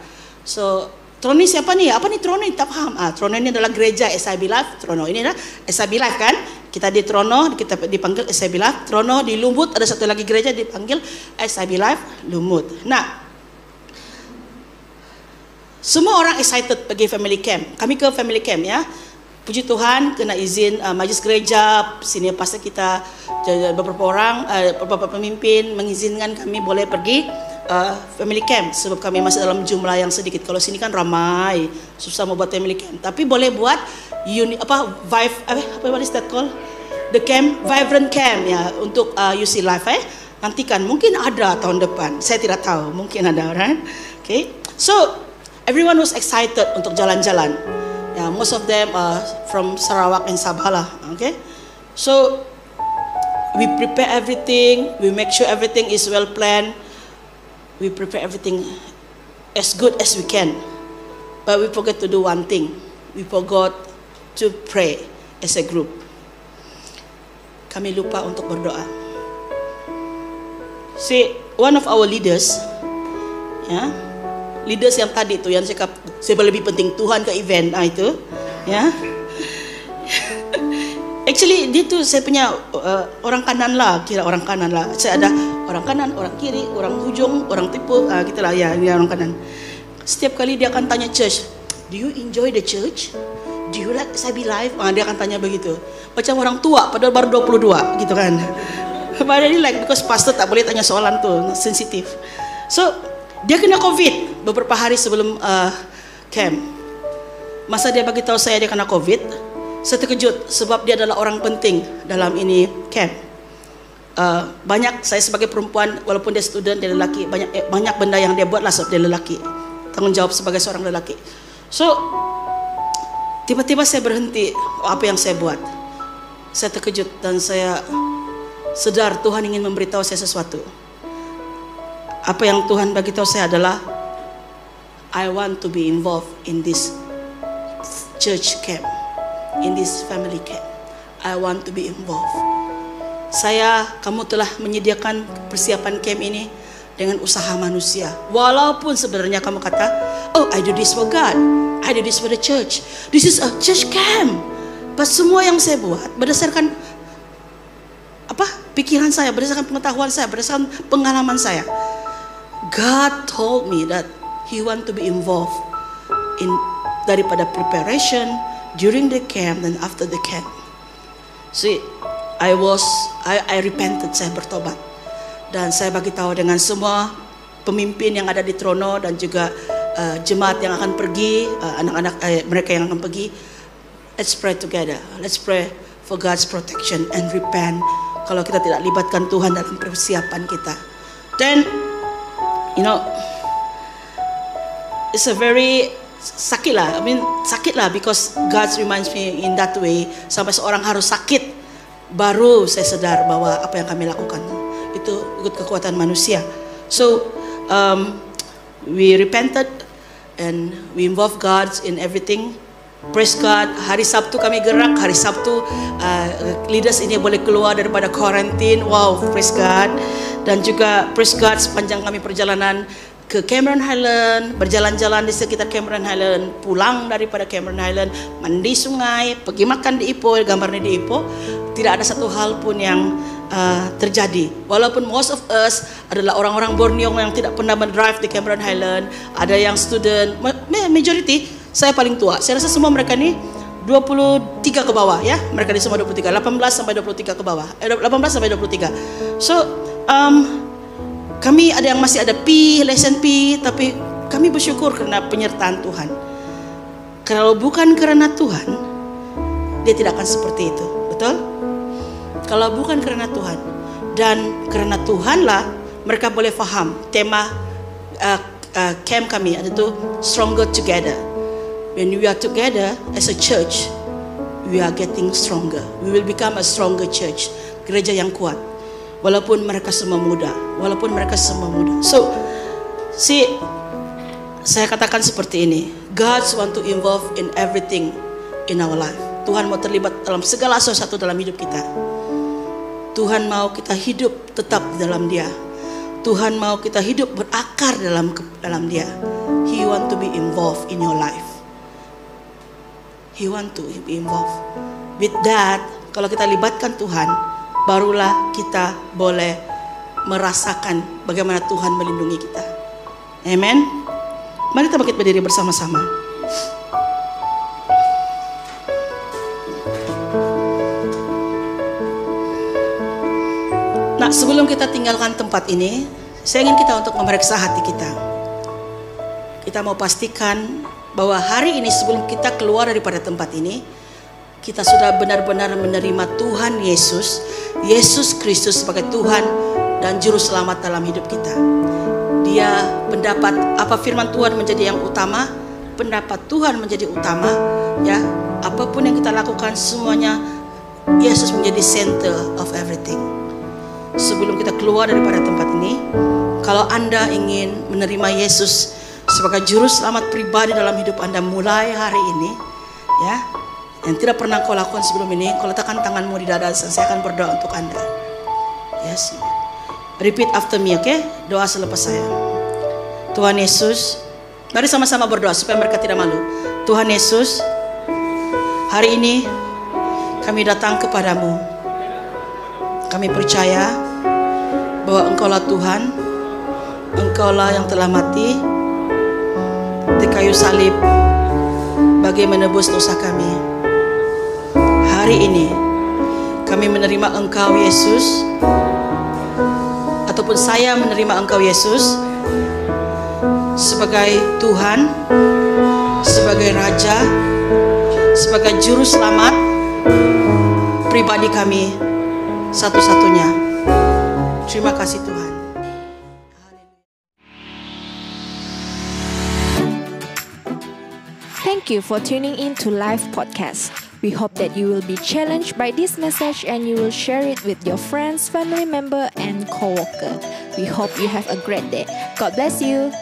So Trono siapa nih? Apa nih Trono? Tak paham. Ah, Trono ini adalah gereja SIB Life. Trono ini adalah SIB Life kan? Kita di Trono, kita dipanggil SIB Life. Trono di Lumut, ada satu lagi gereja dipanggil SIB Life Lumut. Nah, semua orang excited pergi family camp. Kami ke family camp ya. Puji Tuhan kena izin uh, majlis gereja sini pastor kita beberapa orang uh, beberapa pemimpin mengizinkan kami boleh pergi uh, family camp sebab kami masih dalam jumlah yang sedikit. Kalau sini kan ramai, susah mau buat family camp. Tapi boleh buat uni apa vive apa apa what is called? The camp vibrant camp ya untuk uh, UC Life eh. Nantikan mungkin ada tahun depan. Saya tidak tahu, mungkin ada right? Okay. So everyone was excited untuk jalan-jalan. Yeah, most of them are from Sarawak and Sabah Okay, so we prepare everything. We make sure everything is well planned. We prepare everything as good as we can. But we forget to do one thing. We forgot to pray as a group. Kami lupa untuk berdoa. See, one of our leaders, yeah, leaders yang tadi tuh yang cakap saya lebih penting Tuhan ke event. Ah itu. Ya. Actually dia tuh saya punya uh, orang kanan lah. Kira orang kanan lah. Saya ada orang kanan orang kiri orang ujung orang tipe ah gitulah ya dia orang kanan. Setiap kali dia akan tanya church do you enjoy the church? Do you like Sabi live ah dia akan tanya begitu. Macam orang tua padahal baru 22 gitu kan. Padahal ini like because pastor tak boleh tanya soalan tuh sensitif. So dia kena COVID beberapa hari sebelum uh, camp. Masa dia bagi tahu saya dia kena COVID, saya terkejut sebab dia adalah orang penting dalam ini camp. Uh, banyak saya sebagai perempuan walaupun dia student dia lelaki banyak eh, banyak benda yang dia buat lah sebab dia lelaki tanggung jawab sebagai seorang lelaki so tiba-tiba saya berhenti apa yang saya buat saya terkejut dan saya sedar Tuhan ingin memberitahu saya sesuatu apa yang Tuhan bagi tahu saya adalah I want to be involved in this church camp, in this family camp. I want to be involved. saya kamu telah menyediakan persiapan camp ini dengan usaha manusia. Walaupun sebenarnya kamu kata, oh I do this for God, I do this for the church. This is a church camp. But semua yang saya buat berdasarkan apa pikiran saya, berdasarkan pengetahuan saya, berdasarkan pengalaman saya. God told me that He want to be involved in daripada preparation during the camp dan after the camp. See, I was I, I repented, saya bertobat dan saya bagi tahu dengan semua pemimpin yang ada di Trono dan juga uh, jemaat yang akan pergi, uh, anak-anak uh, mereka yang akan pergi, let's pray together. Let's pray for God's protection and repent kalau kita tidak libatkan Tuhan dalam persiapan kita. Then, you know, it's a very sakit lah. I mean sakit lah because God reminds me in that way sampai seorang harus sakit baru saya sadar bahwa apa yang kami lakukan itu ikut kekuatan manusia. So um, we repented and we involve God in everything. Praise God. Hari Sabtu kami gerak. Hari Sabtu uh, leaders ini boleh keluar daripada quarantine. Wow, praise God. Dan juga praise God sepanjang kami perjalanan ke Cameron Highland, berjalan-jalan di sekitar Cameron Highland, pulang daripada Cameron Highland, mandi sungai, pergi makan di Ipoh, gambarnya di Ipoh, tidak ada satu hal pun yang uh, terjadi. Walaupun most of us adalah orang-orang Borneo yang tidak pernah mendrive di Cameron Highland, ada yang student, majority, saya paling tua. Saya rasa semua mereka ni 23 ke bawah ya. Mereka ni semua 23, 18 sampai 23 ke bawah. Eh, 18 sampai 23. So, um, kami ada yang masih ada P, lesson P, tapi kami bersyukur karena penyertaan Tuhan. Kalau bukan karena Tuhan, dia tidak akan seperti itu. Betul? Kalau bukan karena Tuhan dan karena Tuhanlah mereka boleh faham tema uh, uh, camp kami ada tu stronger together. When we are together as a church, we are getting stronger. We will become a stronger church. Gereja yang kuat walaupun mereka semua muda, walaupun mereka semua muda. So, si saya katakan seperti ini, God want to involve in everything in our life. Tuhan mau terlibat dalam segala sesuatu dalam hidup kita. Tuhan mau kita hidup tetap dalam Dia. Tuhan mau kita hidup berakar dalam dalam Dia. He want to be involved in your life. He want to be involved. With that, kalau kita libatkan Tuhan, barulah kita boleh merasakan bagaimana Tuhan melindungi kita. Amen. Mari kita bangkit berdiri bersama-sama. Nah, sebelum kita tinggalkan tempat ini, saya ingin kita untuk memeriksa hati kita. Kita mau pastikan bahwa hari ini sebelum kita keluar daripada tempat ini, kita sudah benar-benar menerima Tuhan Yesus Yesus Kristus sebagai Tuhan dan Juru Selamat dalam hidup kita. Dia pendapat apa firman Tuhan menjadi yang utama, pendapat Tuhan menjadi utama, ya. Apa pun yang kita lakukan semuanya Yesus menjadi center of everything. Sebelum kita keluar daripada tempat ini, kalau Anda ingin menerima Yesus sebagai juru selamat pribadi dalam hidup Anda mulai hari ini, ya, yang tidak pernah kau lakukan sebelum ini, kau letakkan tanganmu di dada dan saya akan berdoa untuk Anda. Yes. Repeat after me, oke? Okay? Doa selepas saya. Tuhan Yesus, mari sama-sama berdoa supaya mereka tidak malu. Tuhan Yesus, hari ini kami datang kepadamu. Kami percaya bahwa Engkaulah Tuhan, Engkaulah yang telah mati di kayu salib bagi menebus dosa kami hari ini kami menerima Engkau Yesus ataupun saya menerima Engkau Yesus sebagai Tuhan, sebagai Raja, sebagai Juru Selamat pribadi kami satu-satunya. Terima kasih Tuhan. Thank you for tuning in to Live Podcast. We hope that you will be challenged by this message and you will share it with your friends, family member, and co-worker. We hope you have a great day. God bless you.